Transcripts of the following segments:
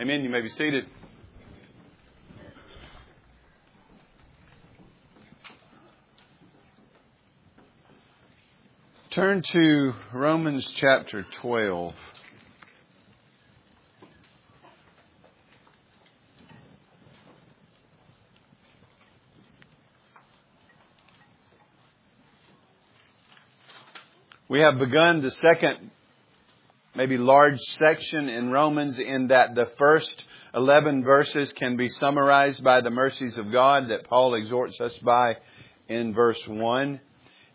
Amen. You may be seated. Turn to Romans chapter 12. We have begun the second maybe large section in Romans in that the first 11 verses can be summarized by the mercies of God that Paul exhorts us by in verse 1.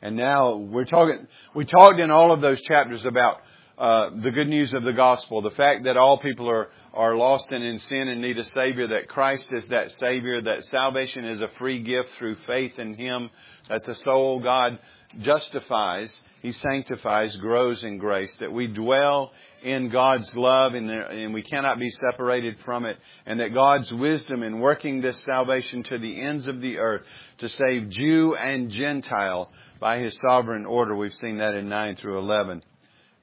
And now we're talking, we talked in all of those chapters about uh, the good news of the gospel, the fact that all people are, are lost and in sin and need a Savior, that Christ is that Savior, that salvation is a free gift through faith in Him, that the soul God justifies he sanctifies, grows in grace, that we dwell in God's love and, and, we cannot be separated from it, and that God's wisdom in working this salvation to the ends of the earth to save Jew and Gentile by His sovereign order. We've seen that in 9 through 11.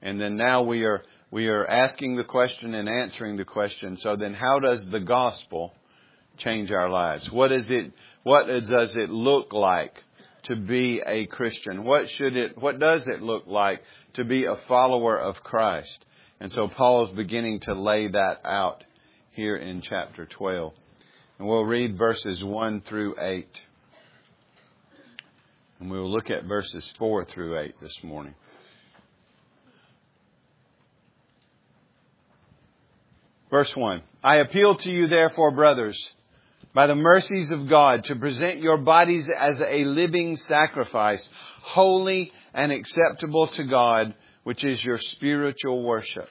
And then now we are, we are asking the question and answering the question. So then how does the gospel change our lives? What is it, what does it look like to be a Christian? What should it, what does it look like to be a follower of Christ? And so Paul is beginning to lay that out here in chapter 12. And we'll read verses 1 through 8. And we'll look at verses 4 through 8 this morning. Verse 1. I appeal to you therefore, brothers, by the mercies of God to present your bodies as a living sacrifice, holy and acceptable to God, which is your spiritual worship.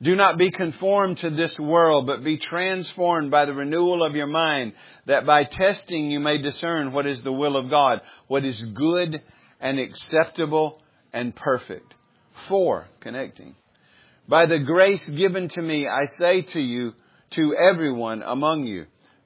Do not be conformed to this world, but be transformed by the renewal of your mind, that by testing you may discern what is the will of God, what is good and acceptable and perfect. Four, connecting. By the grace given to me, I say to you, to everyone among you,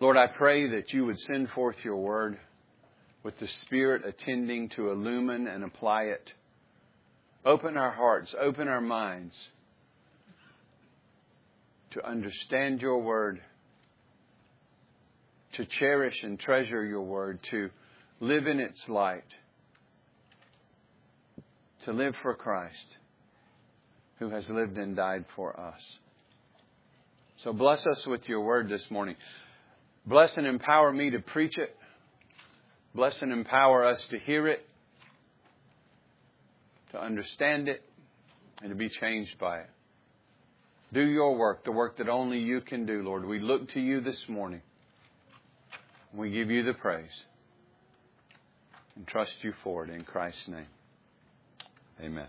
Lord, I pray that you would send forth your word with the Spirit attending to illumine and apply it. Open our hearts, open our minds to understand your word, to cherish and treasure your word, to live in its light, to live for Christ who has lived and died for us. So bless us with your word this morning. Bless and empower me to preach it. Bless and empower us to hear it, to understand it, and to be changed by it. Do your work, the work that only you can do, Lord. We look to you this morning. We give you the praise and trust you for it in Christ's name. Amen.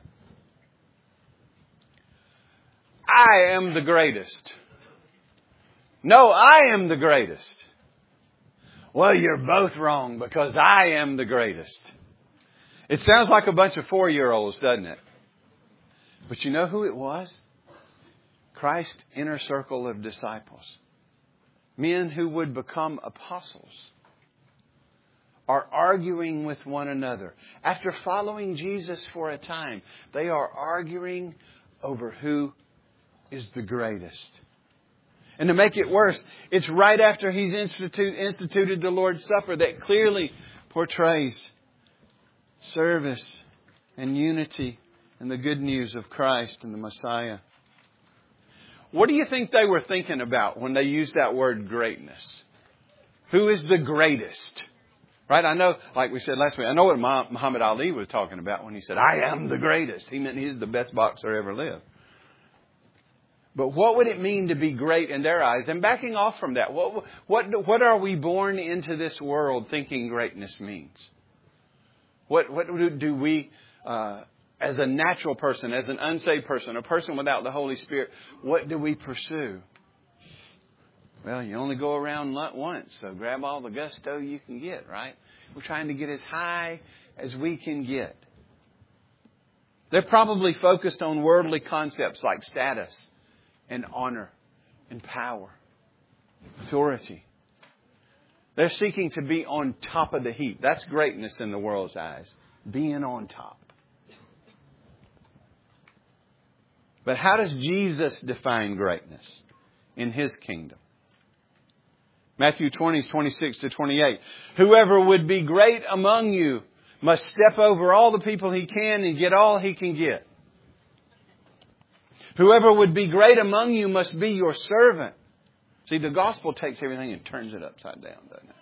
I am the greatest. No, I am the greatest. Well, you're both wrong because I am the greatest. It sounds like a bunch of four year olds, doesn't it? But you know who it was? Christ's inner circle of disciples. Men who would become apostles are arguing with one another. After following Jesus for a time, they are arguing over who is the greatest. And to make it worse, it's right after he's institute, instituted the Lord's Supper that clearly portrays service and unity and the good news of Christ and the Messiah. What do you think they were thinking about when they used that word greatness? Who is the greatest? Right? I know, like we said last week, I know what Muhammad Ali was talking about when he said, I am the greatest. He meant he's the best boxer ever lived. But what would it mean to be great in their eyes? And backing off from that, what, what, what are we born into this world thinking greatness means? What, what do we, uh, as a natural person, as an unsaved person, a person without the Holy Spirit, what do we pursue? Well, you only go around once, so grab all the gusto you can get, right? We're trying to get as high as we can get. They're probably focused on worldly concepts like status and honor and power, authority. They're seeking to be on top of the heap. That's greatness in the world's eyes, being on top. But how does Jesus define greatness in his kingdom? Matthew 20, 26 to 28. Whoever would be great among you must step over all the people he can and get all he can get. Whoever would be great among you must be your servant. See, the gospel takes everything and turns it upside down, doesn't it?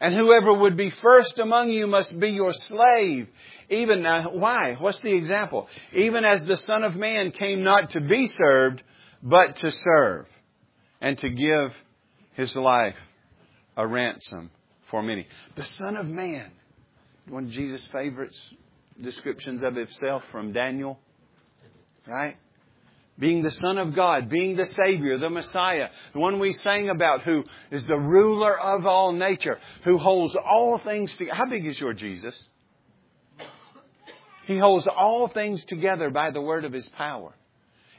And whoever would be first among you must be your slave. Even now, why? What's the example? Even as the Son of Man came not to be served, but to serve and to give his life a ransom for many. The Son of Man, one of Jesus' favorite descriptions of himself from Daniel, right? Being the Son of God, being the Savior, the Messiah, the one we sang about who is the ruler of all nature, who holds all things together. How big is your Jesus? He holds all things together by the word of His power.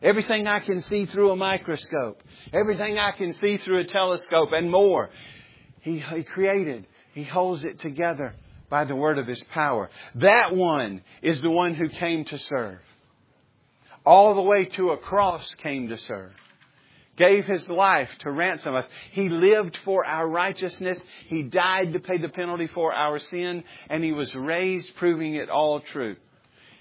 Everything I can see through a microscope, everything I can see through a telescope, and more. He, he created, He holds it together by the word of His power. That one is the one who came to serve. All the way to a cross came to serve gave his life to ransom us. He lived for our righteousness. He died to pay the penalty for our sin, and he was raised, proving it all true.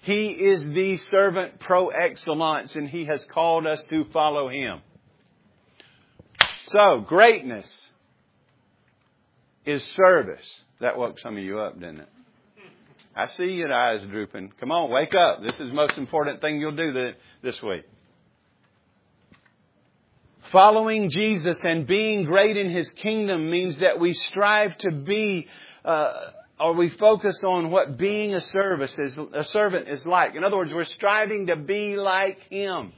He is the servant pro excellence and He has called us to follow Him. So, greatness is service. That woke some of you up, didn't it? I see your eyes drooping. Come on, wake up. This is the most important thing you'll do this week. Following Jesus and being great in His kingdom means that we strive to be uh, or we focus on what being a service is, a servant is like. In other words, we're striving to be like Him.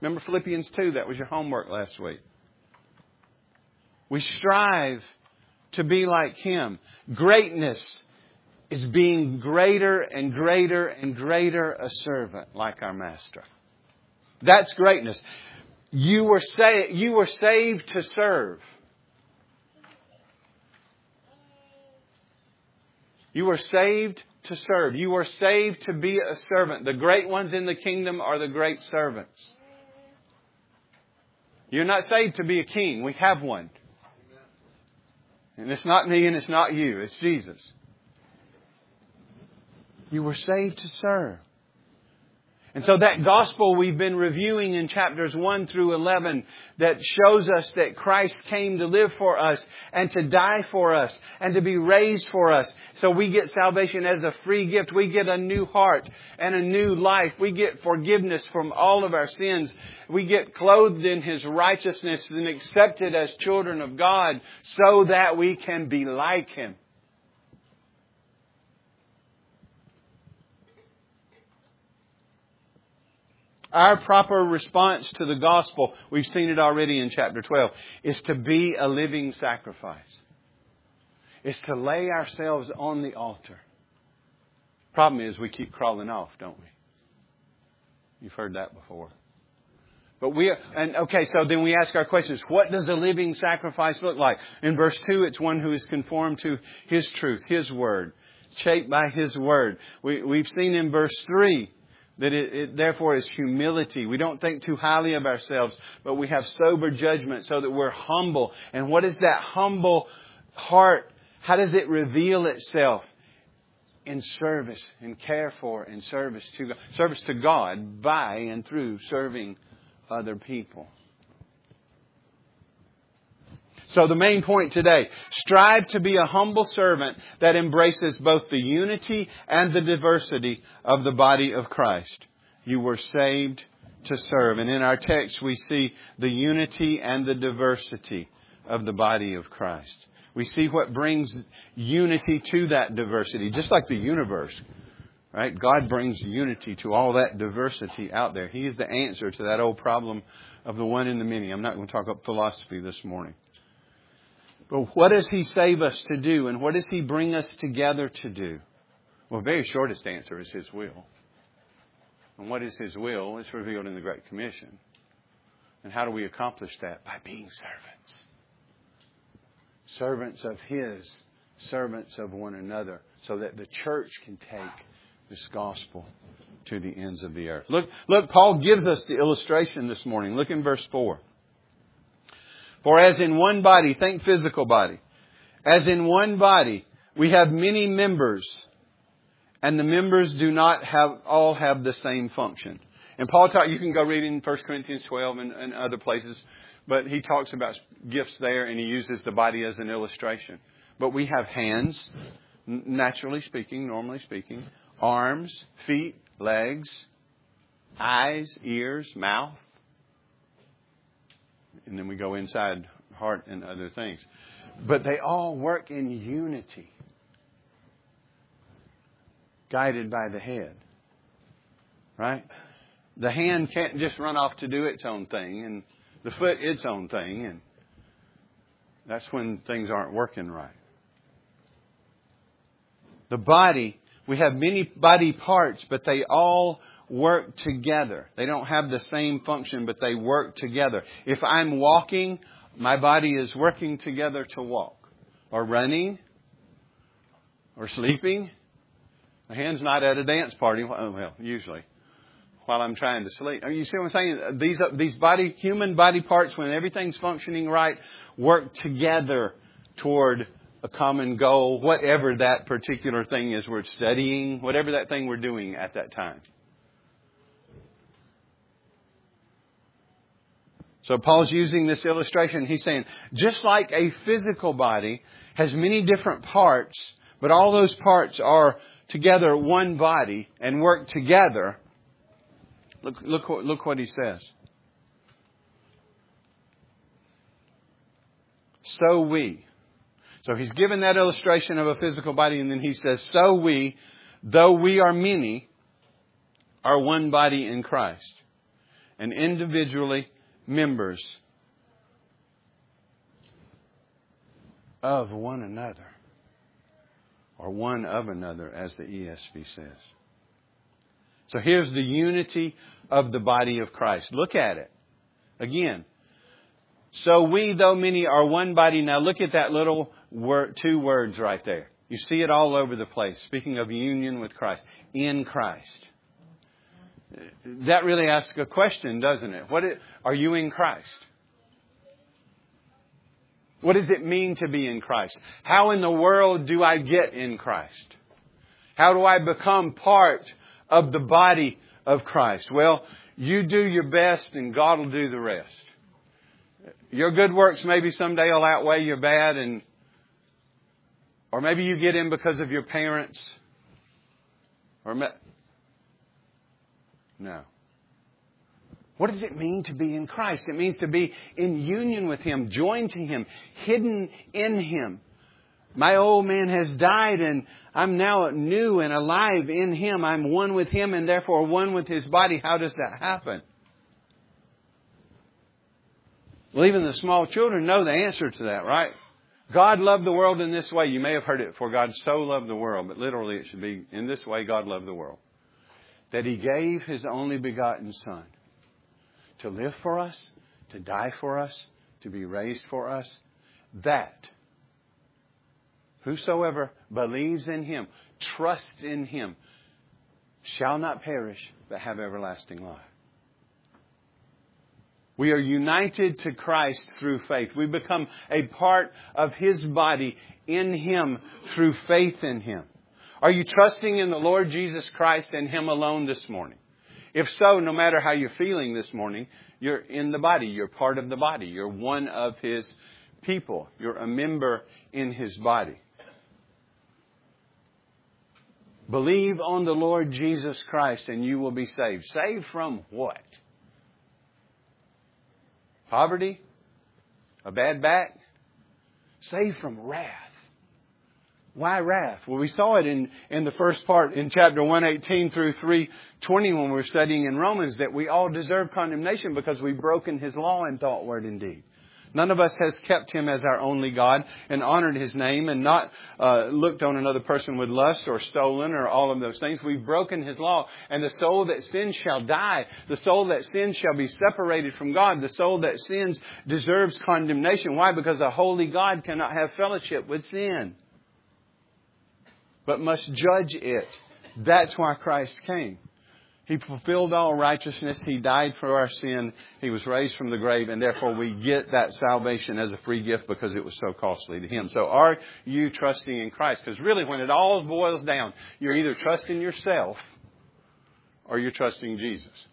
Remember Philippians 2? That was your homework last week. We strive to be like Him. Greatness is being greater and greater and greater a servant like our Master. That's greatness. You were, sa- you were saved to serve. You were saved to serve. You were saved to be a servant. The great ones in the kingdom are the great servants. You're not saved to be a king. We have one. And it's not me and it's not you. It's Jesus. You were saved to serve. And so that gospel we've been reviewing in chapters 1 through 11 that shows us that Christ came to live for us and to die for us and to be raised for us. So we get salvation as a free gift. We get a new heart and a new life. We get forgiveness from all of our sins. We get clothed in His righteousness and accepted as children of God so that we can be like Him. Our proper response to the gospel, we've seen it already in chapter 12, is to be a living sacrifice. It's to lay ourselves on the altar. Problem is we keep crawling off, don't we? You've heard that before. But we, and okay, so then we ask our questions. What does a living sacrifice look like? In verse 2, it's one who is conformed to His truth, His word, shaped by His word. We, we've seen in verse 3, that it, it, therefore is humility. We don't think too highly of ourselves, but we have sober judgment so that we're humble. And what is that humble heart? How does it reveal itself? In service, in care for, in service to God, service to God by and through serving other people. So the main point today, strive to be a humble servant that embraces both the unity and the diversity of the body of Christ. You were saved to serve. And in our text we see the unity and the diversity of the body of Christ. We see what brings unity to that diversity, just like the universe. Right? God brings unity to all that diversity out there. He is the answer to that old problem of the one in the many. I'm not going to talk about philosophy this morning. But what does He save us to do and what does He bring us together to do? Well, the very shortest answer is His will. And what is His will? It's revealed in the Great Commission. And how do we accomplish that? By being servants. Servants of His, servants of one another, so that the church can take this gospel to the ends of the earth. Look, look, Paul gives us the illustration this morning. Look in verse 4. For as in one body, think physical body, as in one body, we have many members, and the members do not have, all have the same function. And Paul talk, you can go read in 1 Corinthians 12 and, and other places, but he talks about gifts there and he uses the body as an illustration. But we have hands, naturally speaking, normally speaking arms, feet, legs, eyes, ears, mouth. And then we go inside heart and other things. But they all work in unity, guided by the head. Right? The hand can't just run off to do its own thing, and the foot its own thing, and that's when things aren't working right. The body we have many body parts, but they all work together. They don't have the same function, but they work together. If I'm walking, my body is working together to walk. Or running, or sleeping. My hand's not at a dance party. Oh, well, usually. While I'm trying to sleep. You see what I'm saying? These, uh, these body, human body parts, when everything's functioning right, work together toward a common goal, whatever that particular thing is we're studying, whatever that thing we're doing at that time. So Paul's using this illustration. He's saying, just like a physical body has many different parts, but all those parts are together one body and work together. Look, look, look what he says. So we, so he's given that illustration of a physical body, and then he says, So we, though we are many, are one body in Christ, and individually members of one another, or one of another, as the ESV says. So here's the unity of the body of Christ. Look at it. Again, so we, though many, are one body. Now look at that little word, two words right there. You see it all over the place. Speaking of union with Christ. In Christ. That really asks a question, doesn't it? What is, are you in Christ? What does it mean to be in Christ? How in the world do I get in Christ? How do I become part of the body of Christ? Well, you do your best and God will do the rest. Your good works maybe someday will outweigh your bad and or maybe you get in because of your parents. Or no. What does it mean to be in Christ? It means to be in union with Him, joined to Him, hidden in Him. My old man has died and I'm now new and alive in Him. I'm one with Him and therefore one with His body. How does that happen? Well, even the small children know the answer to that, right? God loved the world in this way. You may have heard it, for God so loved the world, but literally it should be in this way God loved the world. That He gave His only begotten Son to live for us, to die for us, to be raised for us, that whosoever believes in Him, trusts in Him, shall not perish, but have everlasting life. We are united to Christ through faith. We become a part of His body in Him through faith in Him. Are you trusting in the Lord Jesus Christ and Him alone this morning? If so, no matter how you're feeling this morning, you're in the body. You're part of the body. You're one of His people. You're a member in His body. Believe on the Lord Jesus Christ and you will be saved. Saved from what? Poverty? A bad back? Saved from wrath. Why wrath? Well, we saw it in, in the first part in chapter 118 through 320 when we were studying in Romans that we all deserve condemnation because we've broken His law in thought, word, and deed. None of us has kept Him as our only God and honored His name and not uh, looked on another person with lust or stolen or all of those things. We've broken His law. And the soul that sins shall die. The soul that sins shall be separated from God. The soul that sins deserves condemnation. Why? Because a holy God cannot have fellowship with sin but must judge it. That's why Christ came. He fulfilled all righteousness. He died for our sin. He was raised from the grave, and therefore we get that salvation as a free gift because it was so costly to Him. So are you trusting in Christ? Because really, when it all boils down, you're either trusting yourself or you're trusting Jesus.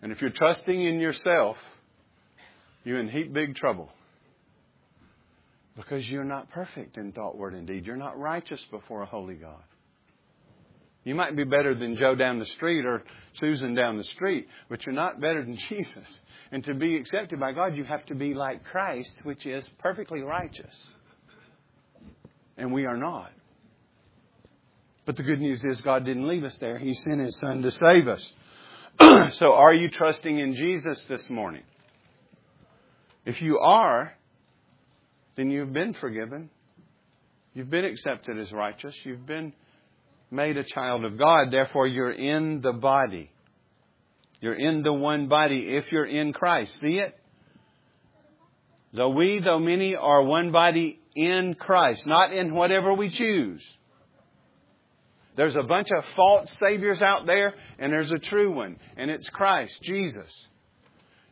And if you're trusting in yourself, you're in heap big trouble. Because you're not perfect in thought, word, and deed. You're not righteous before a holy God. You might be better than Joe down the street or Susan down the street, but you're not better than Jesus. And to be accepted by God, you have to be like Christ, which is perfectly righteous. And we are not. But the good news is God didn't leave us there. He sent His Son to save us. so are you trusting in Jesus this morning? If you are, then you've been forgiven. You've been accepted as righteous. You've been made a child of God. Therefore, you're in the body. You're in the one body if you're in Christ. See it? Though we, though many, are one body in Christ, not in whatever we choose. There's a bunch of false saviors out there, and there's a true one, and it's Christ, Jesus.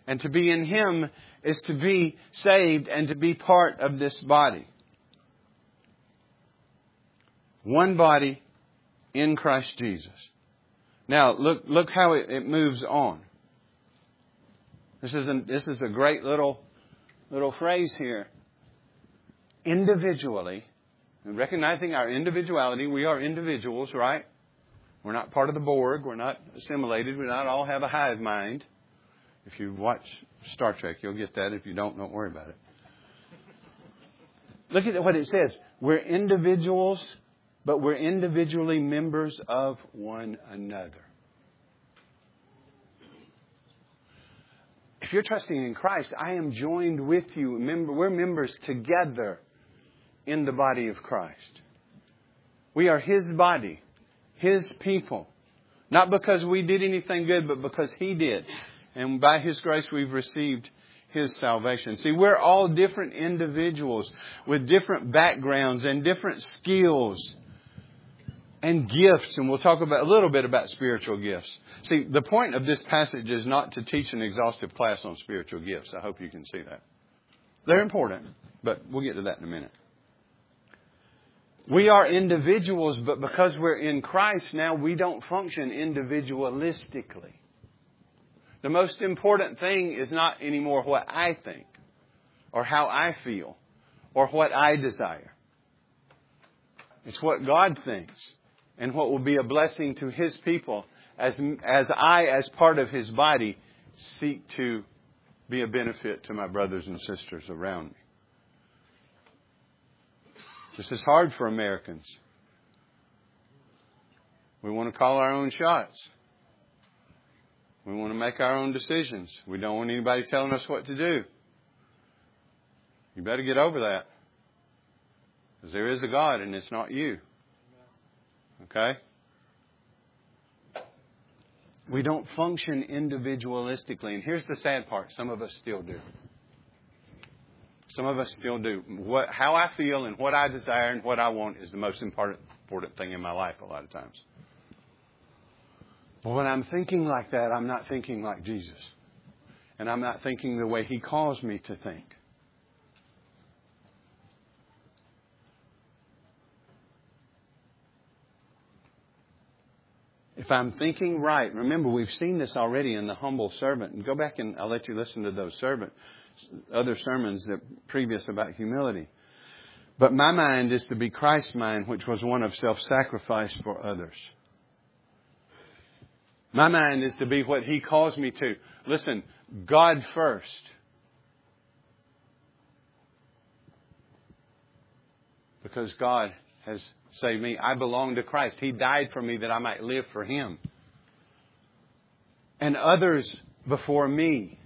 And to be in Him is to be saved and to be part of this body. One body in Christ Jesus. Now, look, look how it, it moves on. This is, a, this is a great little, little phrase here. Individually, recognizing our individuality, we are individuals, right? We're not part of the Borg. We're not assimilated. We not all have a hive mind. If you watch Star Trek, you'll get that. If you don't, don't worry about it. Look at what it says. We're individuals, but we're individually members of one another. If you're trusting in Christ, I am joined with you. We're members together in the body of Christ. We are His body, His people. Not because we did anything good, but because He did. And by His grace, we've received His salvation. See, we're all different individuals with different backgrounds and different skills and gifts. And we'll talk about a little bit about spiritual gifts. See, the point of this passage is not to teach an exhaustive class on spiritual gifts. I hope you can see that. They're important, but we'll get to that in a minute. We are individuals, but because we're in Christ now, we don't function individualistically. The most important thing is not anymore what I think or how I feel or what I desire. It's what God thinks and what will be a blessing to His people as, as I, as part of His body, seek to be a benefit to my brothers and sisters around me. This is hard for Americans. We want to call our own shots. We want to make our own decisions. We don't want anybody telling us what to do. You better get over that. Because there is a God and it's not you. Okay? We don't function individualistically. And here's the sad part some of us still do. Some of us still do. What, how I feel and what I desire and what I want is the most important, important thing in my life a lot of times. But when I'm thinking like that, I'm not thinking like Jesus. And I'm not thinking the way He calls me to think. if I'm thinking right, remember we've seen this already in the humble servant. And go back and I'll let you listen to those servant, other sermons that previous about humility. But my mind is to be Christ's mind, which was one of self-sacrifice for others. My mind is to be what He calls me to. Listen, God first. Because God has saved me. I belong to Christ. He died for me that I might live for Him. And others before me.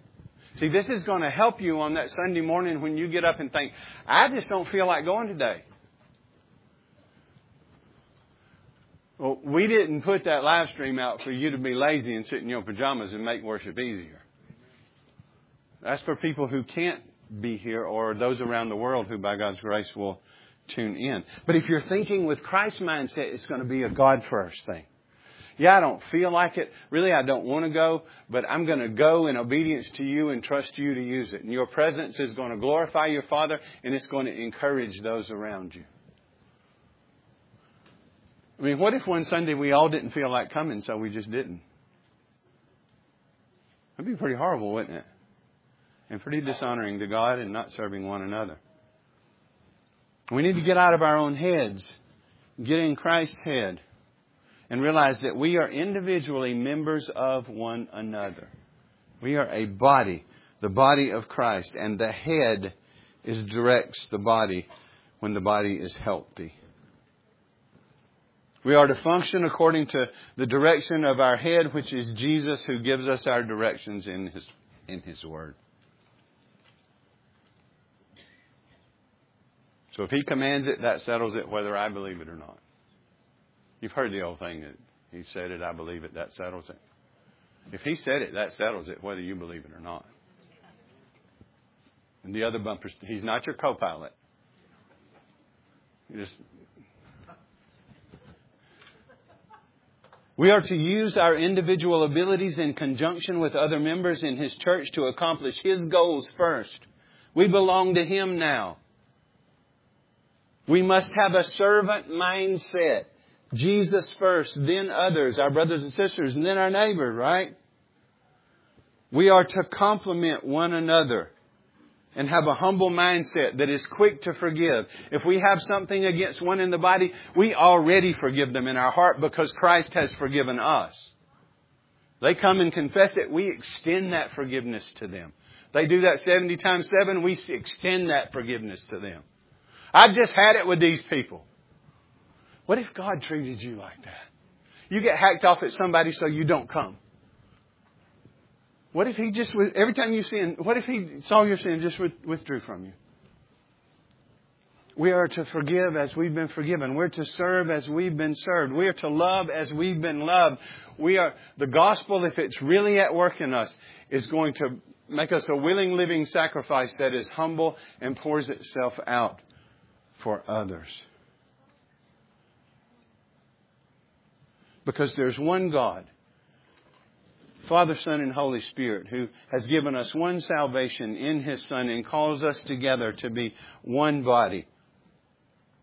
See, this is going to help you on that Sunday morning when you get up and think, I just don't feel like going today. Well, we didn't put that live stream out for you to be lazy and sit in your pajamas and make worship easier. That's for people who can't be here or those around the world who by God's grace will tune in. But if you're thinking with Christ's mindset, it's going to be a God first thing. Yeah, I don't feel like it. Really, I don't want to go, but I'm going to go in obedience to you and trust you to use it. And your presence is going to glorify your Father and it's going to encourage those around you. I mean, what if one Sunday we all didn't feel like coming, so we just didn't? That'd be pretty horrible, wouldn't it? And pretty dishonoring to God and not serving one another. We need to get out of our own heads, get in Christ's head, and realize that we are individually members of one another. We are a body, the body of Christ, and the head is directs the body when the body is healthy. We are to function according to the direction of our head, which is Jesus who gives us our directions in His, in His Word. So if He commands it, that settles it whether I believe it or not. You've heard the old thing that He said it, I believe it, that settles it. If He said it, that settles it whether you believe it or not. And the other bumpers, He's not your co pilot. You just. We are to use our individual abilities in conjunction with other members in His church to accomplish His goals first. We belong to Him now. We must have a servant mindset. Jesus first, then others, our brothers and sisters, and then our neighbors, right? We are to complement one another and have a humble mindset that is quick to forgive. If we have something against one in the body, we already forgive them in our heart because Christ has forgiven us. They come and confess it, we extend that forgiveness to them. They do that 70 times 7, we extend that forgiveness to them. I've just had it with these people. What if God treated you like that? You get hacked off at somebody so you don't come. What if he just, every time you sin, what if he saw your sin just withdrew from you? We are to forgive as we've been forgiven. We're to serve as we've been served. We are to love as we've been loved. We are, the gospel, if it's really at work in us, is going to make us a willing living sacrifice that is humble and pours itself out for others. Because there's one God, Father, Son, and Holy Spirit, who has given us one salvation in His Son and calls us together to be one body.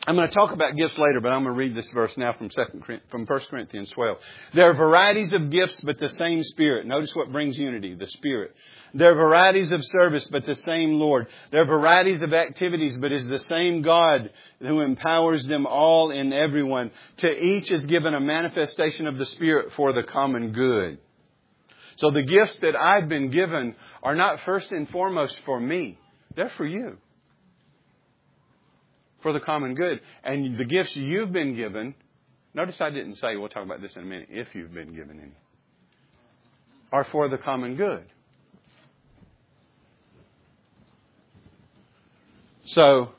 I'm going to talk about gifts later, but I'm going to read this verse now from second from 1 Corinthians 12. There are varieties of gifts, but the same Spirit. Notice what brings unity, the Spirit. There are varieties of service, but the same Lord. There are varieties of activities, but is the same God who empowers them all in everyone. To each is given a manifestation of the Spirit for the common good. So the gifts that I've been given are not first and foremost for me. They're for you for the common good. And the gifts you've been given, notice I didn't say, we'll talk about this in a minute, if you've been given any, are for the common good. So,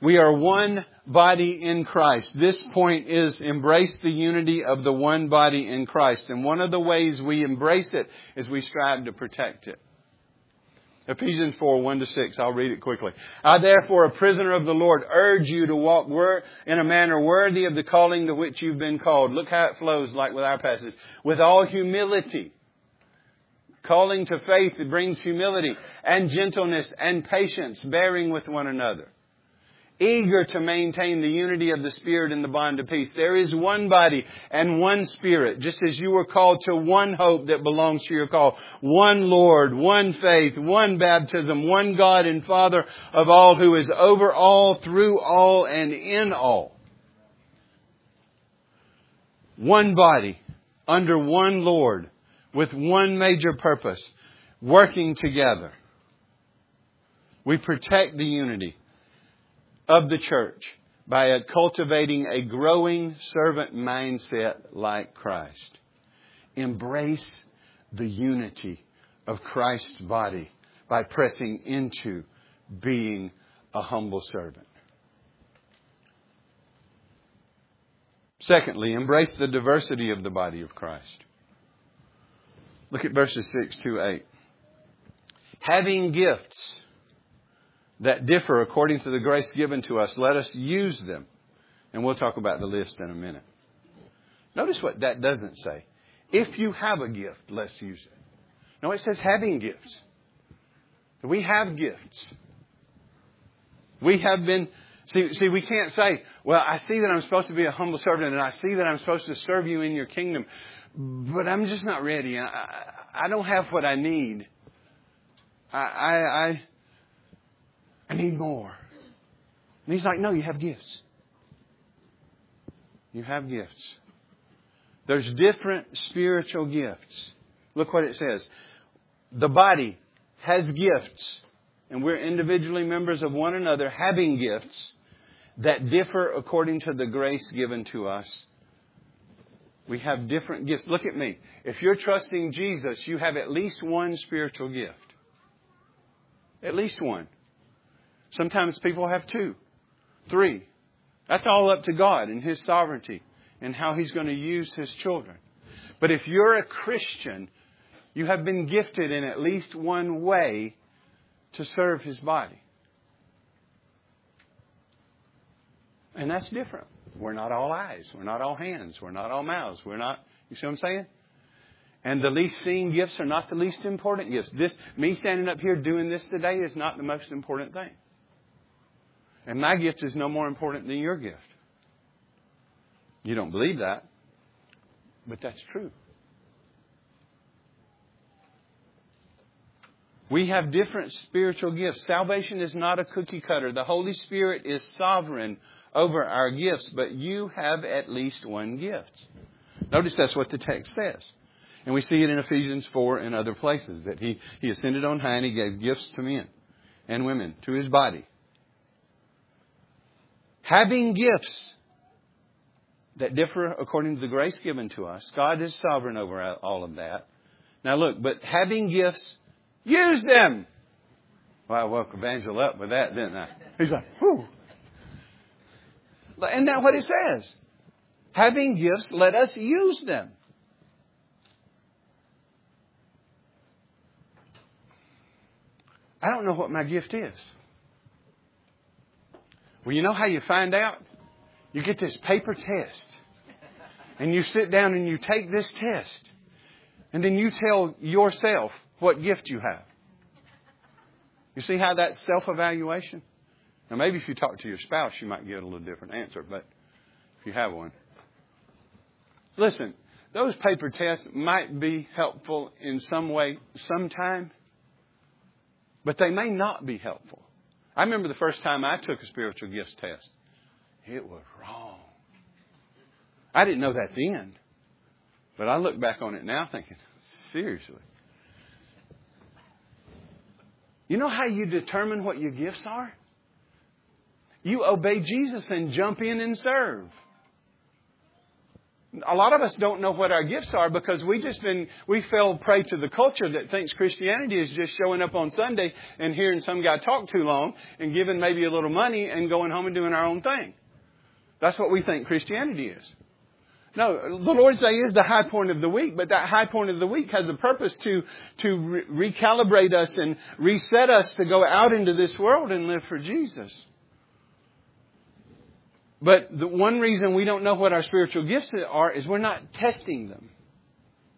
we are one body in Christ. This point is embrace the unity of the one body in Christ. And one of the ways we embrace it is we strive to protect it. Ephesians 4, 1 to 6. I'll read it quickly. I therefore, a prisoner of the Lord, urge you to walk in a manner worthy of the calling to which you've been called. Look how it flows like with our passage. With all humility. Calling to faith it brings humility and gentleness and patience, bearing with one another. Eager to maintain the unity of the Spirit in the bond of peace. There is one body and one Spirit, just as you were called to one hope that belongs to your call. One Lord, one faith, one baptism, one God and Father of all who is over all, through all, and in all. One body, under one Lord, with one major purpose, working together. We protect the unity of the church by cultivating a growing servant mindset like Christ. Embrace the unity of Christ's body by pressing into being a humble servant. Secondly, embrace the diversity of the body of Christ. Look at verses 6 to 8. Having gifts that differ according to the grace given to us, let us use them. And we'll talk about the list in a minute. Notice what that doesn't say. If you have a gift, let's use it. No, it says having gifts. We have gifts. We have been, see, see, we can't say, well, I see that I'm supposed to be a humble servant and I see that I'm supposed to serve you in your kingdom, but I'm just not ready. I, I don't have what I need. I, I, I I need more. And he's like, No, you have gifts. You have gifts. There's different spiritual gifts. Look what it says. The body has gifts, and we're individually members of one another, having gifts that differ according to the grace given to us. We have different gifts. Look at me. If you're trusting Jesus, you have at least one spiritual gift. At least one. Sometimes people have two, three. That's all up to God and His sovereignty and how He's going to use His children. But if you're a Christian, you have been gifted in at least one way to serve His body. And that's different. We're not all eyes. We're not all hands. We're not all mouths. We're not, you see what I'm saying? And the least seen gifts are not the least important gifts. This, me standing up here doing this today is not the most important thing. And my gift is no more important than your gift. You don't believe that, but that's true. We have different spiritual gifts. Salvation is not a cookie cutter. The Holy Spirit is sovereign over our gifts, but you have at least one gift. Notice that's what the text says. And we see it in Ephesians 4 and other places that he, he ascended on high and he gave gifts to men and women, to his body having gifts that differ according to the grace given to us. God is sovereign over all of that. Now look, but having gifts, use them. Well, I woke Evangel up with that, didn't I? He's like, whew. Isn't that what he says? Having gifts, let us use them. I don't know what my gift is. Well, you know how you find out? You get this paper test. And you sit down and you take this test. And then you tell yourself what gift you have. You see how that's self evaluation? Now, maybe if you talk to your spouse, you might get a little different answer, but if you have one. Listen, those paper tests might be helpful in some way sometime, but they may not be helpful. I remember the first time I took a spiritual gifts test. It was wrong. I didn't know that then. But I look back on it now thinking, seriously. You know how you determine what your gifts are? You obey Jesus and jump in and serve a lot of us don't know what our gifts are because we just been we fell prey to the culture that thinks Christianity is just showing up on Sunday and hearing some guy talk too long and giving maybe a little money and going home and doing our own thing. That's what we think Christianity is. No, the Lord's Day is the high point of the week, but that high point of the week has a purpose to to re- recalibrate us and reset us to go out into this world and live for Jesus. But the one reason we don't know what our spiritual gifts are is we're not testing them.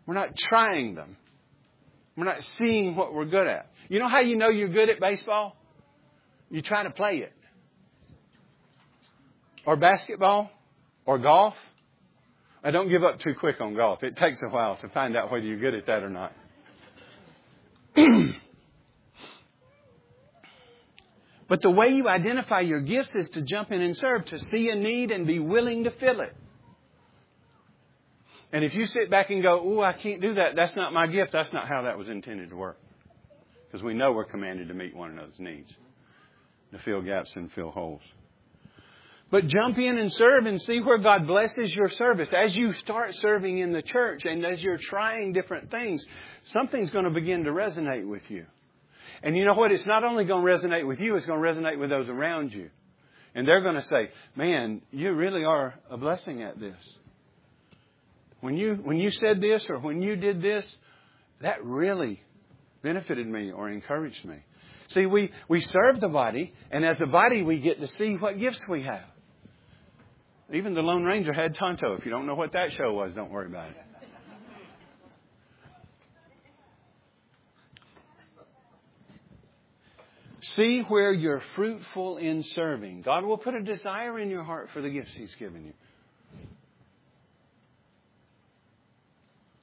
We're not trying them. We're not seeing what we're good at. You know how you know you're good at baseball? You try to play it. or basketball or golf. I don't give up too quick on golf. It takes a while to find out whether you're good at that or not. but the way you identify your gifts is to jump in and serve, to see a need and be willing to fill it. And if you sit back and go, oh, I can't do that, that's not my gift, that's not how that was intended to work. Because we know we're commanded to meet one another's needs, to fill gaps and fill holes. But jump in and serve and see where God blesses your service. As you start serving in the church and as you're trying different things, something's going to begin to resonate with you. And you know what? It's not only going to resonate with you, it's going to resonate with those around you. And they're going to say, man, you really are a blessing at this. When you, when you said this or when you did this, that really benefited me or encouraged me. See, we, we serve the body, and as a body, we get to see what gifts we have. Even the Lone Ranger had Tonto. If you don't know what that show was, don't worry about it. See where you're fruitful in serving. God will put a desire in your heart for the gifts He's given you.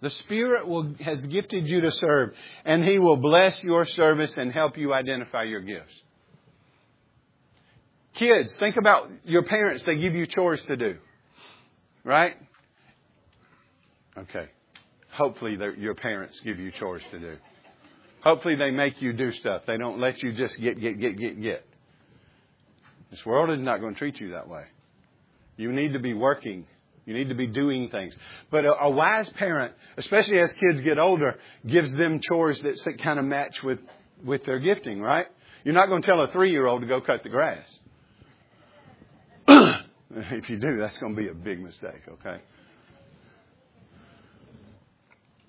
The Spirit will, has gifted you to serve, and He will bless your service and help you identify your gifts. Kids, think about your parents. They give you chores to do. Right? Okay. Hopefully your parents give you chores to do. Hopefully they make you do stuff. They don't let you just get, get, get, get, get. This world is not going to treat you that way. You need to be working. You need to be doing things. But a, a wise parent, especially as kids get older, gives them chores that kind of match with, with their gifting, right? You're not going to tell a three year old to go cut the grass. if you do, that's going to be a big mistake, okay?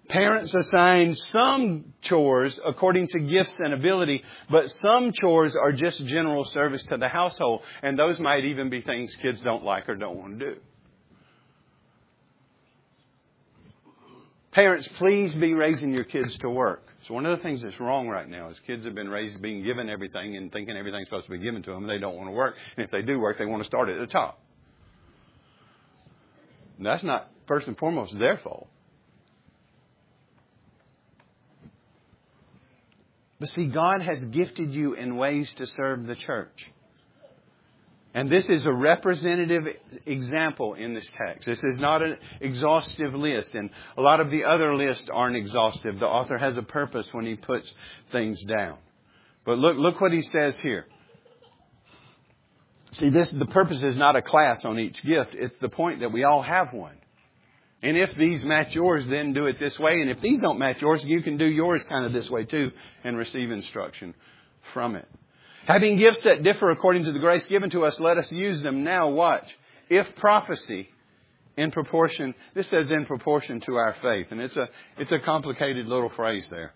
Parents assign some chores according to gifts and ability, but some chores are just general service to the household, and those might even be things kids don't like or don't want to do. Parents, please be raising your kids to work. So one of the things that's wrong right now is kids have been raised being given everything and thinking everything's supposed to be given to them, and they don't want to work. And if they do work, they want to start at the top. And that's not first and foremost their fault. But see, God has gifted you in ways to serve the church. And this is a representative example in this text. This is not an exhaustive list, and a lot of the other lists aren't exhaustive. The author has a purpose when he puts things down. But look, look what he says here. See, this, the purpose is not a class on each gift. It's the point that we all have one. And if these match yours, then do it this way. And if these don't match yours, you can do yours kind of this way too and receive instruction from it. Having gifts that differ according to the grace given to us, let us use them. Now watch. If prophecy, in proportion, this says in proportion to our faith. And it's a, it's a complicated little phrase there.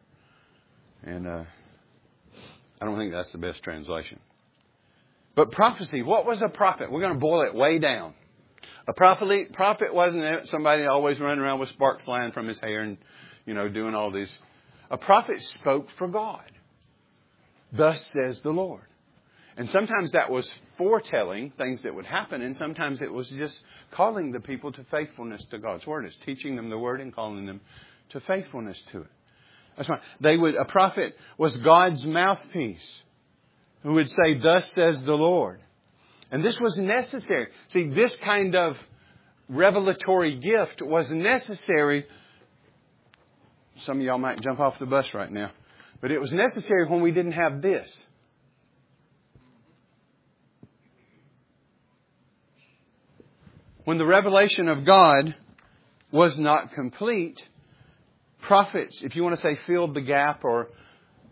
And, uh, I don't think that's the best translation. But prophecy, what was a prophet? We're going to boil it way down. A prophet, prophet wasn't somebody always running around with sparks flying from his hair and, you know, doing all these. A prophet spoke for God. Thus says the Lord. And sometimes that was foretelling things that would happen, and sometimes it was just calling the people to faithfulness to God's word. It's teaching them the word and calling them to faithfulness to it. That's why They would, a prophet was God's mouthpiece who would say, Thus says the Lord. And this was necessary. See, this kind of revelatory gift was necessary. Some of y'all might jump off the bus right now. But it was necessary when we didn't have this. When the revelation of God was not complete, prophets, if you want to say filled the gap or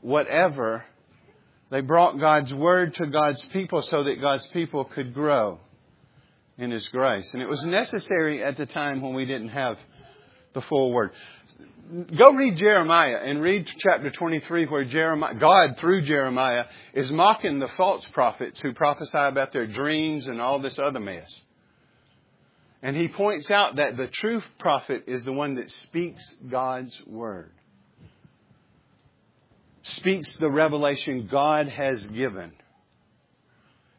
whatever, they brought God's word to God's people so that God's people could grow in His grace. And it was necessary at the time when we didn't have the full word go read Jeremiah and read chapter 23 where Jeremiah, God through Jeremiah is mocking the false prophets who prophesy about their dreams and all this other mess. And he points out that the true prophet is the one that speaks God's word. Speaks the revelation God has given.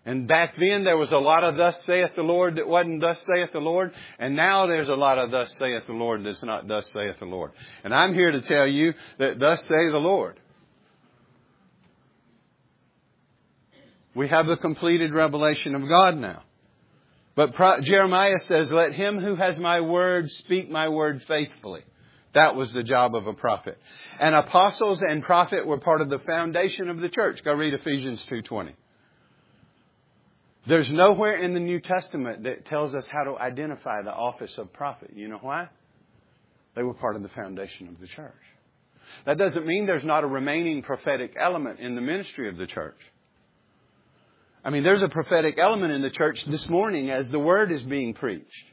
And back then there was a lot of thus saith the Lord that wasn't thus saith the Lord. And now there's a lot of thus saith the Lord that's not thus saith the Lord. And I'm here to tell you that thus say the Lord. We have the completed revelation of God now. But Jeremiah says, let him who has my word speak my word faithfully. That was the job of a prophet. And apostles and prophet were part of the foundation of the church. Go read Ephesians 2.20. There's nowhere in the New Testament that tells us how to identify the office of prophet. You know why? They were part of the foundation of the church. That doesn't mean there's not a remaining prophetic element in the ministry of the church. I mean, there's a prophetic element in the church this morning as the word is being preached.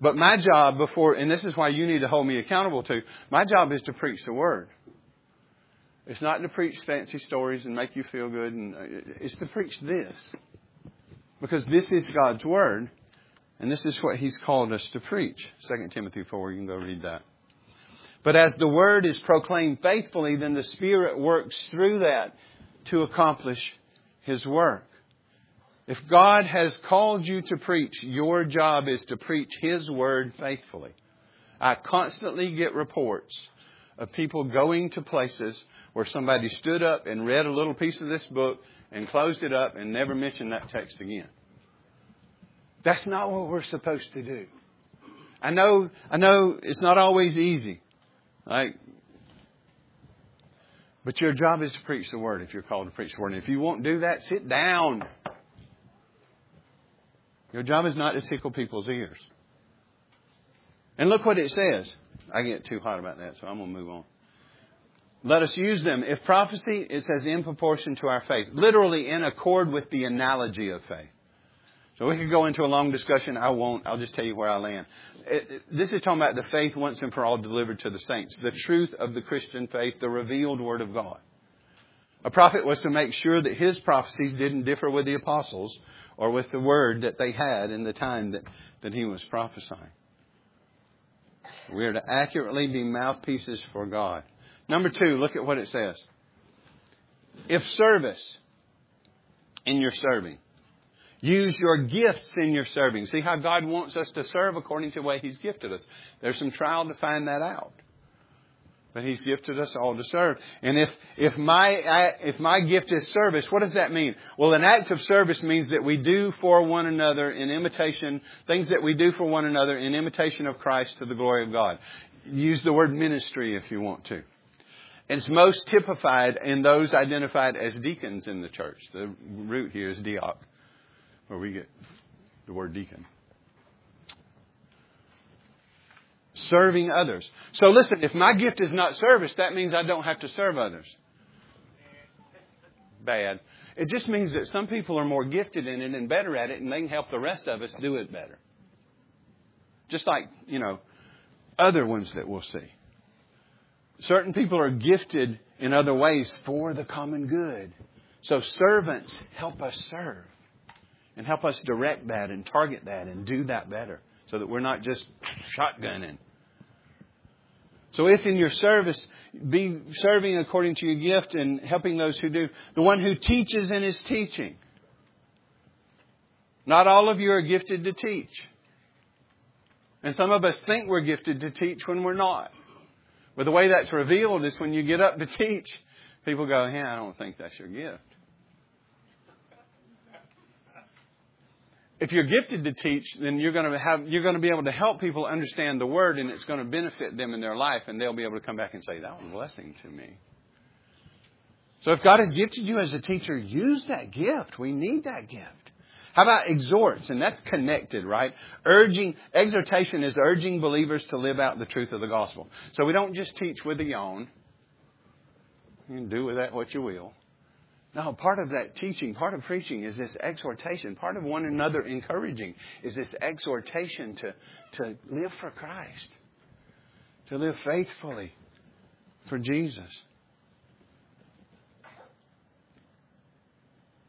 But my job before, and this is why you need to hold me accountable to, my job is to preach the word. It's not to preach fancy stories and make you feel good, and uh, it's to preach this. Because this is God's word, and this is what He's called us to preach. 2 Timothy 4, you can go read that. But as the word is proclaimed faithfully, then the Spirit works through that to accomplish his work. If God has called you to preach, your job is to preach His Word faithfully. I constantly get reports of people going to places where somebody stood up and read a little piece of this book and closed it up and never mentioned that text again. That's not what we're supposed to do. I know, I know it's not always easy. But your job is to preach the word if you're called to preach the word. And if you won't do that, sit down. Your job is not to tickle people's ears. And look what it says. I get too hot about that, so I'm going to move on. Let us use them. If prophecy, it says in proportion to our faith. Literally in accord with the analogy of faith. So we could go into a long discussion. I won't. I'll just tell you where I land. It, it, this is talking about the faith once and for all delivered to the saints. The truth of the Christian faith, the revealed Word of God. A prophet was to make sure that his prophecies didn't differ with the apostles or with the word that they had in the time that, that he was prophesying. We are to accurately be mouthpieces for God. Number two, look at what it says. If service in your serving, Use your gifts in your serving. See how God wants us to serve according to the way He's gifted us. There's some trial to find that out. But He's gifted us all to serve. And if, if my, if my gift is service, what does that mean? Well, an act of service means that we do for one another in imitation, things that we do for one another in imitation of Christ to the glory of God. Use the word ministry if you want to. It's most typified in those identified as deacons in the church. The root here is diak where we get the word deacon. Serving others. So listen, if my gift is not service, that means I don't have to serve others. Bad. It just means that some people are more gifted in it and better at it, and they can help the rest of us do it better. Just like, you know, other ones that we'll see. Certain people are gifted in other ways for the common good. So servants help us serve and help us direct that and target that and do that better so that we're not just shotgunning. So if in your service, be serving according to your gift and helping those who do. The one who teaches in his teaching. Not all of you are gifted to teach. And some of us think we're gifted to teach when we're not. But the way that's revealed is when you get up to teach, people go, yeah, I don't think that's your gift. If you're gifted to teach, then you're going to have you're going to be able to help people understand the word, and it's going to benefit them in their life, and they'll be able to come back and say, "That was a blessing to me." So, if God has gifted you as a teacher, use that gift. We need that gift. How about exhorts? And that's connected, right? Urging, exhortation is urging believers to live out the truth of the gospel. So we don't just teach with a yawn. You can do with that what you will. No, part of that teaching, part of preaching is this exhortation. Part of one another encouraging is this exhortation to, to live for Christ, to live faithfully for Jesus.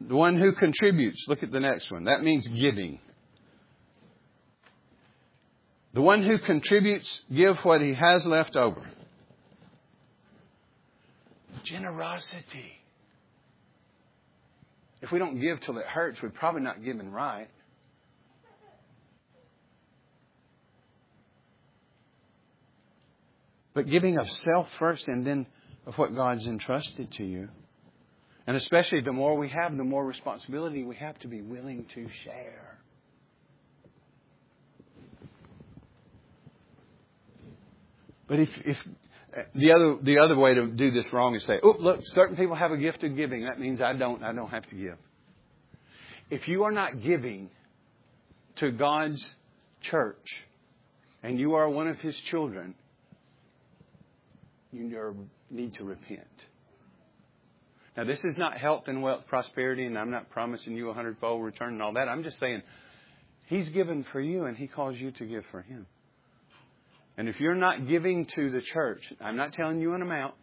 The one who contributes, look at the next one. That means giving. The one who contributes, give what he has left over. Generosity. If we don't give till it hurts, we're probably not giving right. But giving of self first and then of what God's entrusted to you. And especially the more we have, the more responsibility we have to be willing to share. But if, if the other the other way to do this wrong is say, oh look, certain people have a gift of giving. That means I don't. I don't have to give. If you are not giving to God's church, and you are one of His children, you need to repent. Now, this is not health and wealth, prosperity, and I'm not promising you a hundredfold return and all that. I'm just saying, He's given for you, and He calls you to give for Him. And if you're not giving to the church, I'm not telling you an amount.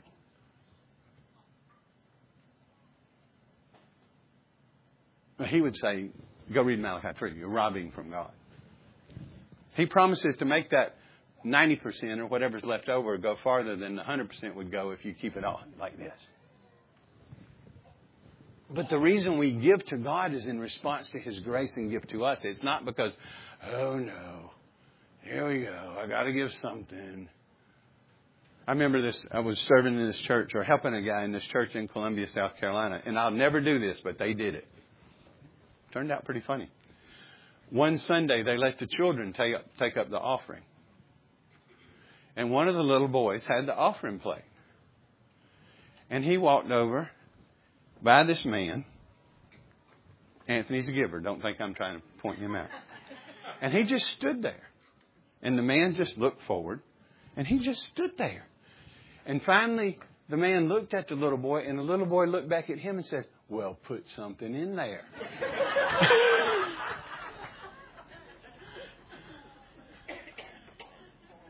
He would say, go read Malachi 3. You're robbing from God. He promises to make that 90% or whatever's left over go farther than the 100% would go if you keep it on like this. But the reason we give to God is in response to His grace and gift to us. It's not because, oh no, here we go, I gotta give something. I remember this, I was serving in this church or helping a guy in this church in Columbia, South Carolina, and I'll never do this, but they did it. Turned out pretty funny. One Sunday, they let the children take up, take up the offering and one of the little boys had the offering plate. And he walked over by this man. Anthony's a giver. Don't think I'm trying to point him out. And he just stood there. And the man just looked forward. And he just stood there. And finally, the man looked at the little boy, and the little boy looked back at him and said, Well, put something in there.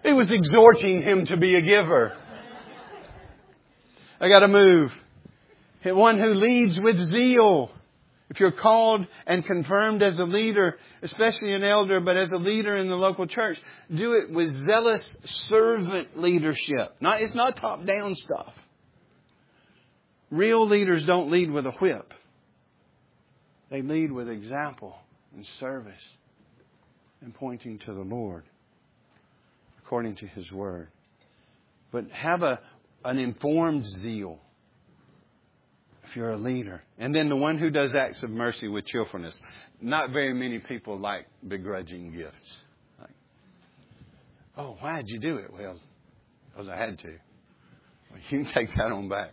He was exhorting him to be a giver. I gotta move. One who leads with zeal. If you're called and confirmed as a leader, especially an elder, but as a leader in the local church, do it with zealous servant leadership. Not, it's not top down stuff. Real leaders don't lead with a whip. They lead with example and service and pointing to the Lord according to His Word. But have a, an informed zeal you're a leader. And then the one who does acts of mercy with cheerfulness. Not very many people like begrudging gifts. Like, oh, why'd you do it? Well, because I had to. Well, you can take that on back.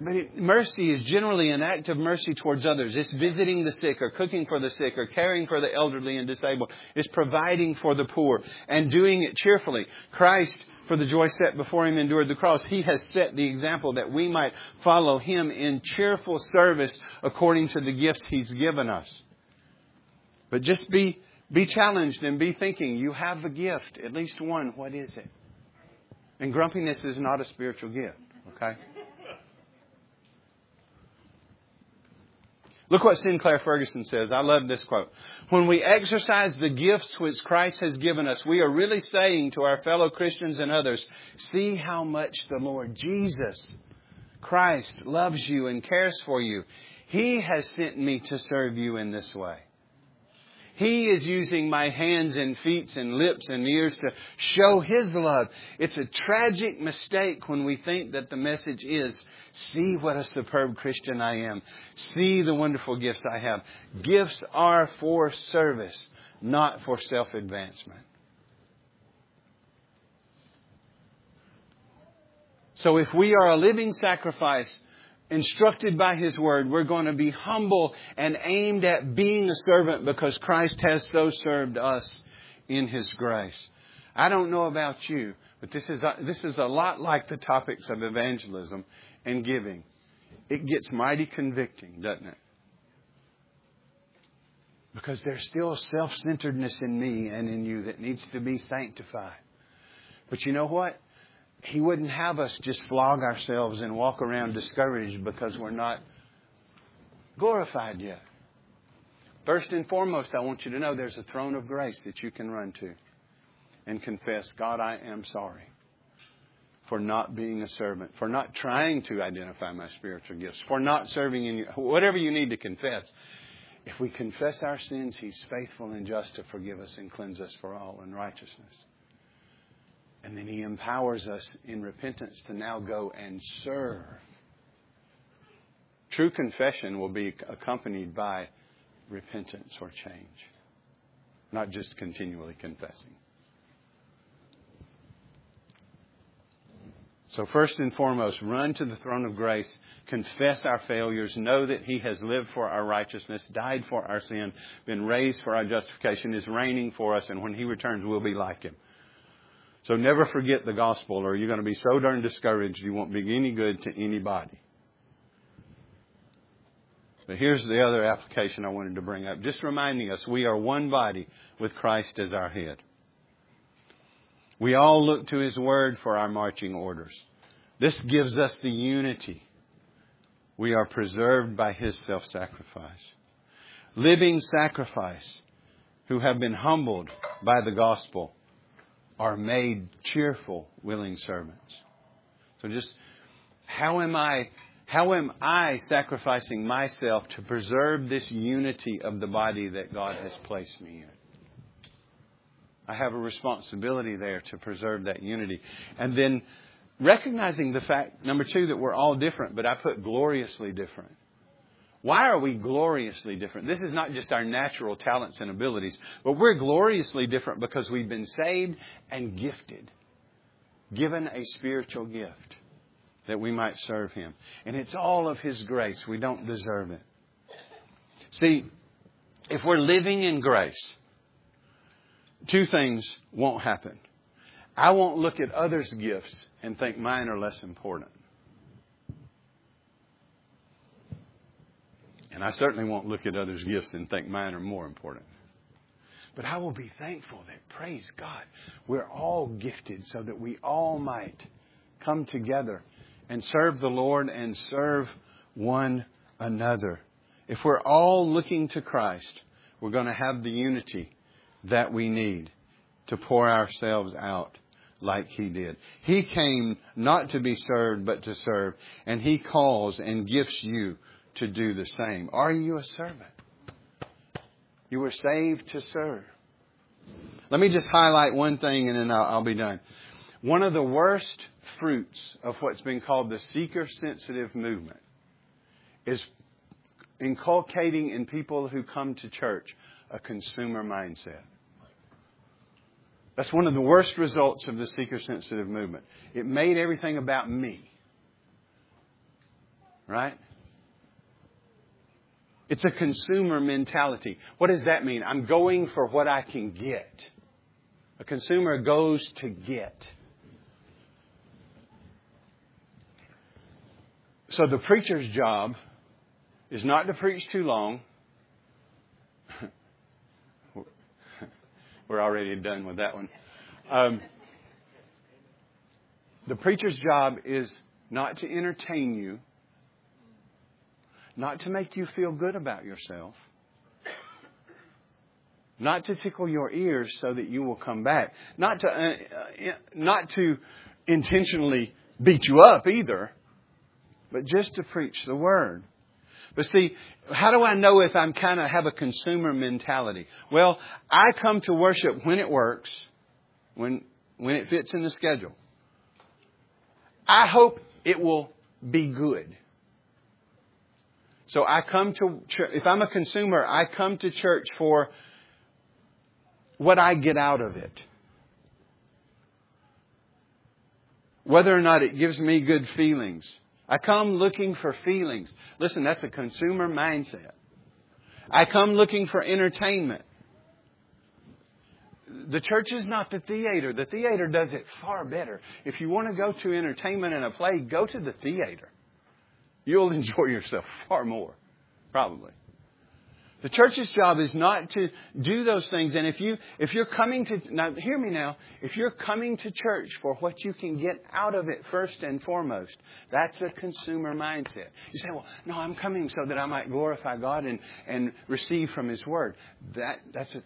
But mercy is generally an act of mercy towards others. It's visiting the sick or cooking for the sick or caring for the elderly and disabled. It's providing for the poor and doing it cheerfully. Christ, for the joy set before him, endured the cross. He has set the example that we might follow him in cheerful service according to the gifts he's given us. But just be, be challenged and be thinking, you have a gift, at least one. What is it? And grumpiness is not a spiritual gift, okay? Look what Sinclair Ferguson says. I love this quote. When we exercise the gifts which Christ has given us, we are really saying to our fellow Christians and others, see how much the Lord Jesus, Christ, loves you and cares for you. He has sent me to serve you in this way. He is using my hands and feet and lips and ears to show His love. It's a tragic mistake when we think that the message is, see what a superb Christian I am. See the wonderful gifts I have. Gifts are for service, not for self-advancement. So if we are a living sacrifice, instructed by His Word, we're going to be humble and aimed at being a servant because Christ has so served us in His grace. I don't know about you, but this is a, this is a lot like the topics of evangelism and giving. It gets mighty convicting, doesn't it? Because there's still self-centeredness in me and in you that needs to be sanctified. But you know what? He wouldn't have us just flog ourselves and walk around discouraged because we're not glorified yet. First and foremost, I want you to know there's a throne of grace that you can run to and confess, God, I am sorry. for not being a servant, for not trying to identify my spiritual gifts, for not serving in your, whatever you need to confess. If we confess our sins, He's faithful and just to forgive us and cleanse us for all unrighteousness. And then He empowers us in repentance to now go and serve. True confession will be accompanied by repentance or change, not just continually confessing. So, first and foremost, run to the throne of grace, confess our failures, know that He has lived for our righteousness, died for our sin, been raised for our justification, is reigning for us, and when He returns, we'll be like Him. So, never forget the gospel, or you're going to be so darn discouraged you won't be any good to anybody. But here's the other application I wanted to bring up. Just reminding us we are one body with Christ as our head. We all look to His Word for our marching orders. This gives us the unity. We are preserved by His self sacrifice. Living sacrifice who have been humbled by the gospel are made cheerful, willing servants. So just how am I how am I sacrificing myself to preserve this unity of the body that God has placed me in? I have a responsibility there to preserve that unity. And then recognizing the fact, number two, that we're all different, but I put gloriously different. Why are we gloriously different? This is not just our natural talents and abilities, but we're gloriously different because we've been saved and gifted, given a spiritual gift that we might serve Him. And it's all of His grace. We don't deserve it. See, if we're living in grace, two things won't happen. I won't look at others' gifts and think mine are less important. And I certainly won't look at others' gifts and think mine are more important. But I will be thankful that, praise God, we're all gifted so that we all might come together and serve the Lord and serve one another. If we're all looking to Christ, we're going to have the unity that we need to pour ourselves out like he did. He came not to be served, but to serve, and he calls and gifts you to do the same. Are you a servant? You were saved to serve. Let me just highlight one thing and then I'll, I'll be done. One of the worst fruits of what's been called the seeker sensitive movement is inculcating in people who come to church a consumer mindset. That's one of the worst results of the seeker sensitive movement. It made everything about me. Right? It's a consumer mentality. What does that mean? I'm going for what I can get. A consumer goes to get. So the preacher's job is not to preach too long. We're already done with that one. Um, the preacher's job is not to entertain you, not to make you feel good about yourself, not to tickle your ears so that you will come back, not to uh, uh, not to intentionally beat you up either, but just to preach the word. But see, how do I know if I'm kind of have a consumer mentality? Well, I come to worship when it works, when, when it fits in the schedule. I hope it will be good. So I come to church, if I'm a consumer, I come to church for what I get out of it. Whether or not it gives me good feelings. I come looking for feelings. Listen, that's a consumer mindset. I come looking for entertainment. The church is not the theater. The theater does it far better. If you want to go to entertainment and a play, go to the theater. You'll enjoy yourself far more, probably. The church's job is not to do those things. And if you, if you're coming to, now hear me now, if you're coming to church for what you can get out of it first and foremost, that's a consumer mindset. You say, well, no, I'm coming so that I might glorify God and, and receive from His Word. That, that's a,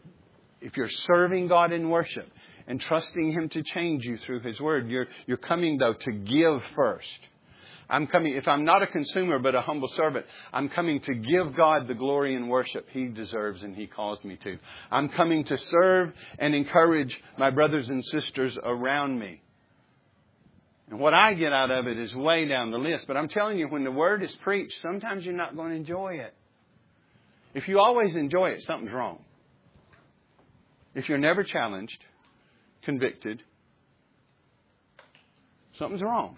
if you're serving God in worship and trusting Him to change you through His Word. You're, you're coming though to give first. I'm coming, if I'm not a consumer but a humble servant, I'm coming to give God the glory and worship He deserves and He calls me to. I'm coming to serve and encourage my brothers and sisters around me. And what I get out of it is way down the list. But I'm telling you, when the Word is preached, sometimes you're not going to enjoy it. If you always enjoy it, something's wrong. If you're never challenged, convicted, something's wrong.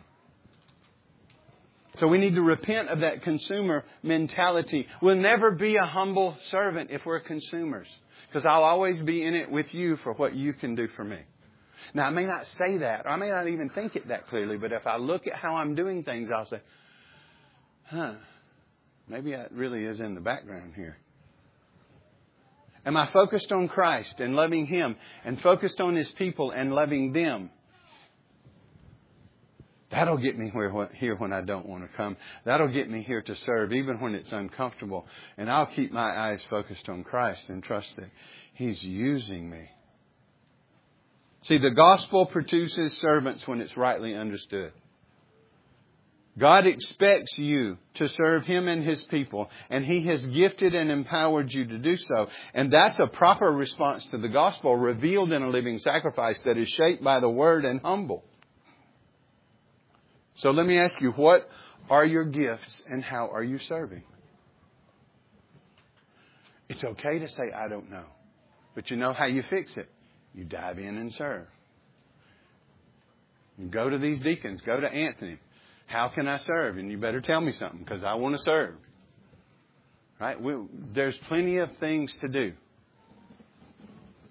So we need to repent of that consumer mentality. We'll never be a humble servant if we're consumers. Because I'll always be in it with you for what you can do for me. Now, I may not say that, or I may not even think it that clearly, but if I look at how I'm doing things, I'll say, huh, maybe that really is in the background here. Am I focused on Christ and loving Him and focused on His people and loving them? That'll get me here when I don't want to come. That'll get me here to serve even when it's uncomfortable. And I'll keep my eyes focused on Christ and trust that He's using me. See, the gospel produces servants when it's rightly understood. God expects you to serve Him and His people, and He has gifted and empowered you to do so. And that's a proper response to the gospel revealed in a living sacrifice that is shaped by the Word and humble. So let me ask you, what are your gifts and how are you serving? It's okay to say, I don't know. But you know how you fix it? You dive in and serve. You go to these deacons, go to Anthony. How can I serve? And you better tell me something because I want to serve. Right? We, there's plenty of things to do.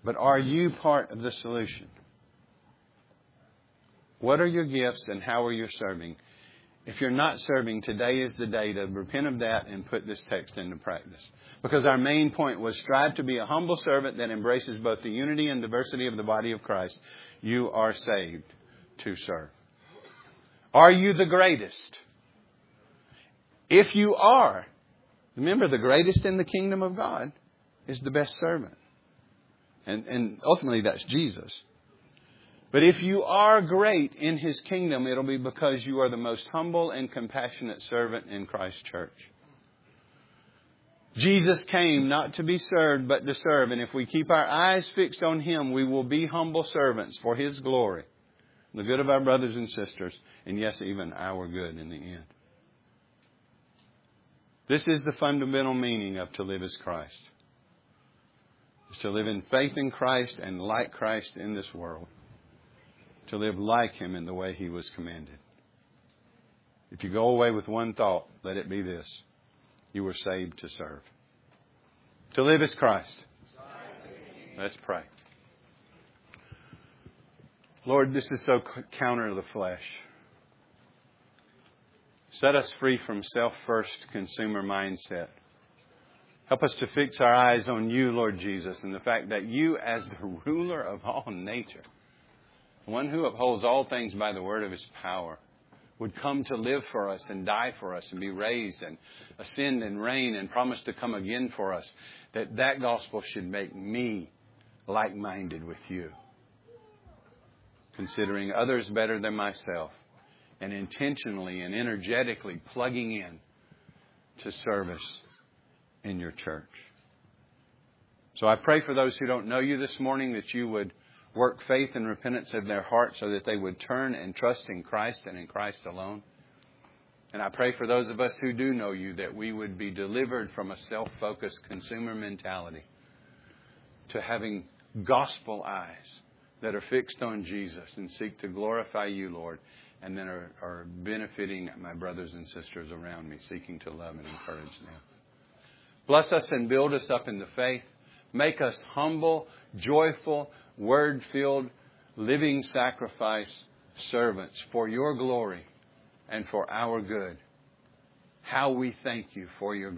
But are you part of the solution? What are your gifts and how are you serving? If you're not serving, today is the day to repent of that and put this text into practice. Because our main point was strive to be a humble servant that embraces both the unity and diversity of the body of Christ. You are saved to serve. Are you the greatest? If you are, remember the greatest in the kingdom of God is the best servant. And, and ultimately that's Jesus. But if you are great in His kingdom, it'll be because you are the most humble and compassionate servant in Christ's church. Jesus came not to be served, but to serve. And if we keep our eyes fixed on Him, we will be humble servants for His glory, the good of our brothers and sisters, and yes, even our good in the end. This is the fundamental meaning of to live as Christ. Is to live in faith in Christ and like Christ in this world to live like him in the way he was commanded. If you go away with one thought, let it be this you were saved to serve. To live as Christ. Let's pray. Lord, this is so counter to the flesh. Set us free from self first consumer mindset. Help us to fix our eyes on you, Lord Jesus, and the fact that you, as the ruler of all nature, one who upholds all things by the word of his power, would come to live for us and die for us and be raised and ascend and reign and promise to come again for us, that that gospel should make me like-minded with you. Considering others better than myself and intentionally and energetically plugging in to service in your church. So I pray for those who don't know you this morning that you would work faith and repentance in their hearts so that they would turn and trust in Christ and in Christ alone. And I pray for those of us who do know you that we would be delivered from a self focused consumer mentality to having gospel eyes that are fixed on Jesus and seek to glorify you, Lord, and then are, are benefiting my brothers and sisters around me, seeking to love and encourage them. Bless us and build us up in the faith. Make us humble, joyful, word filled, living sacrifice servants for your glory and for our good. How we thank you for your grace.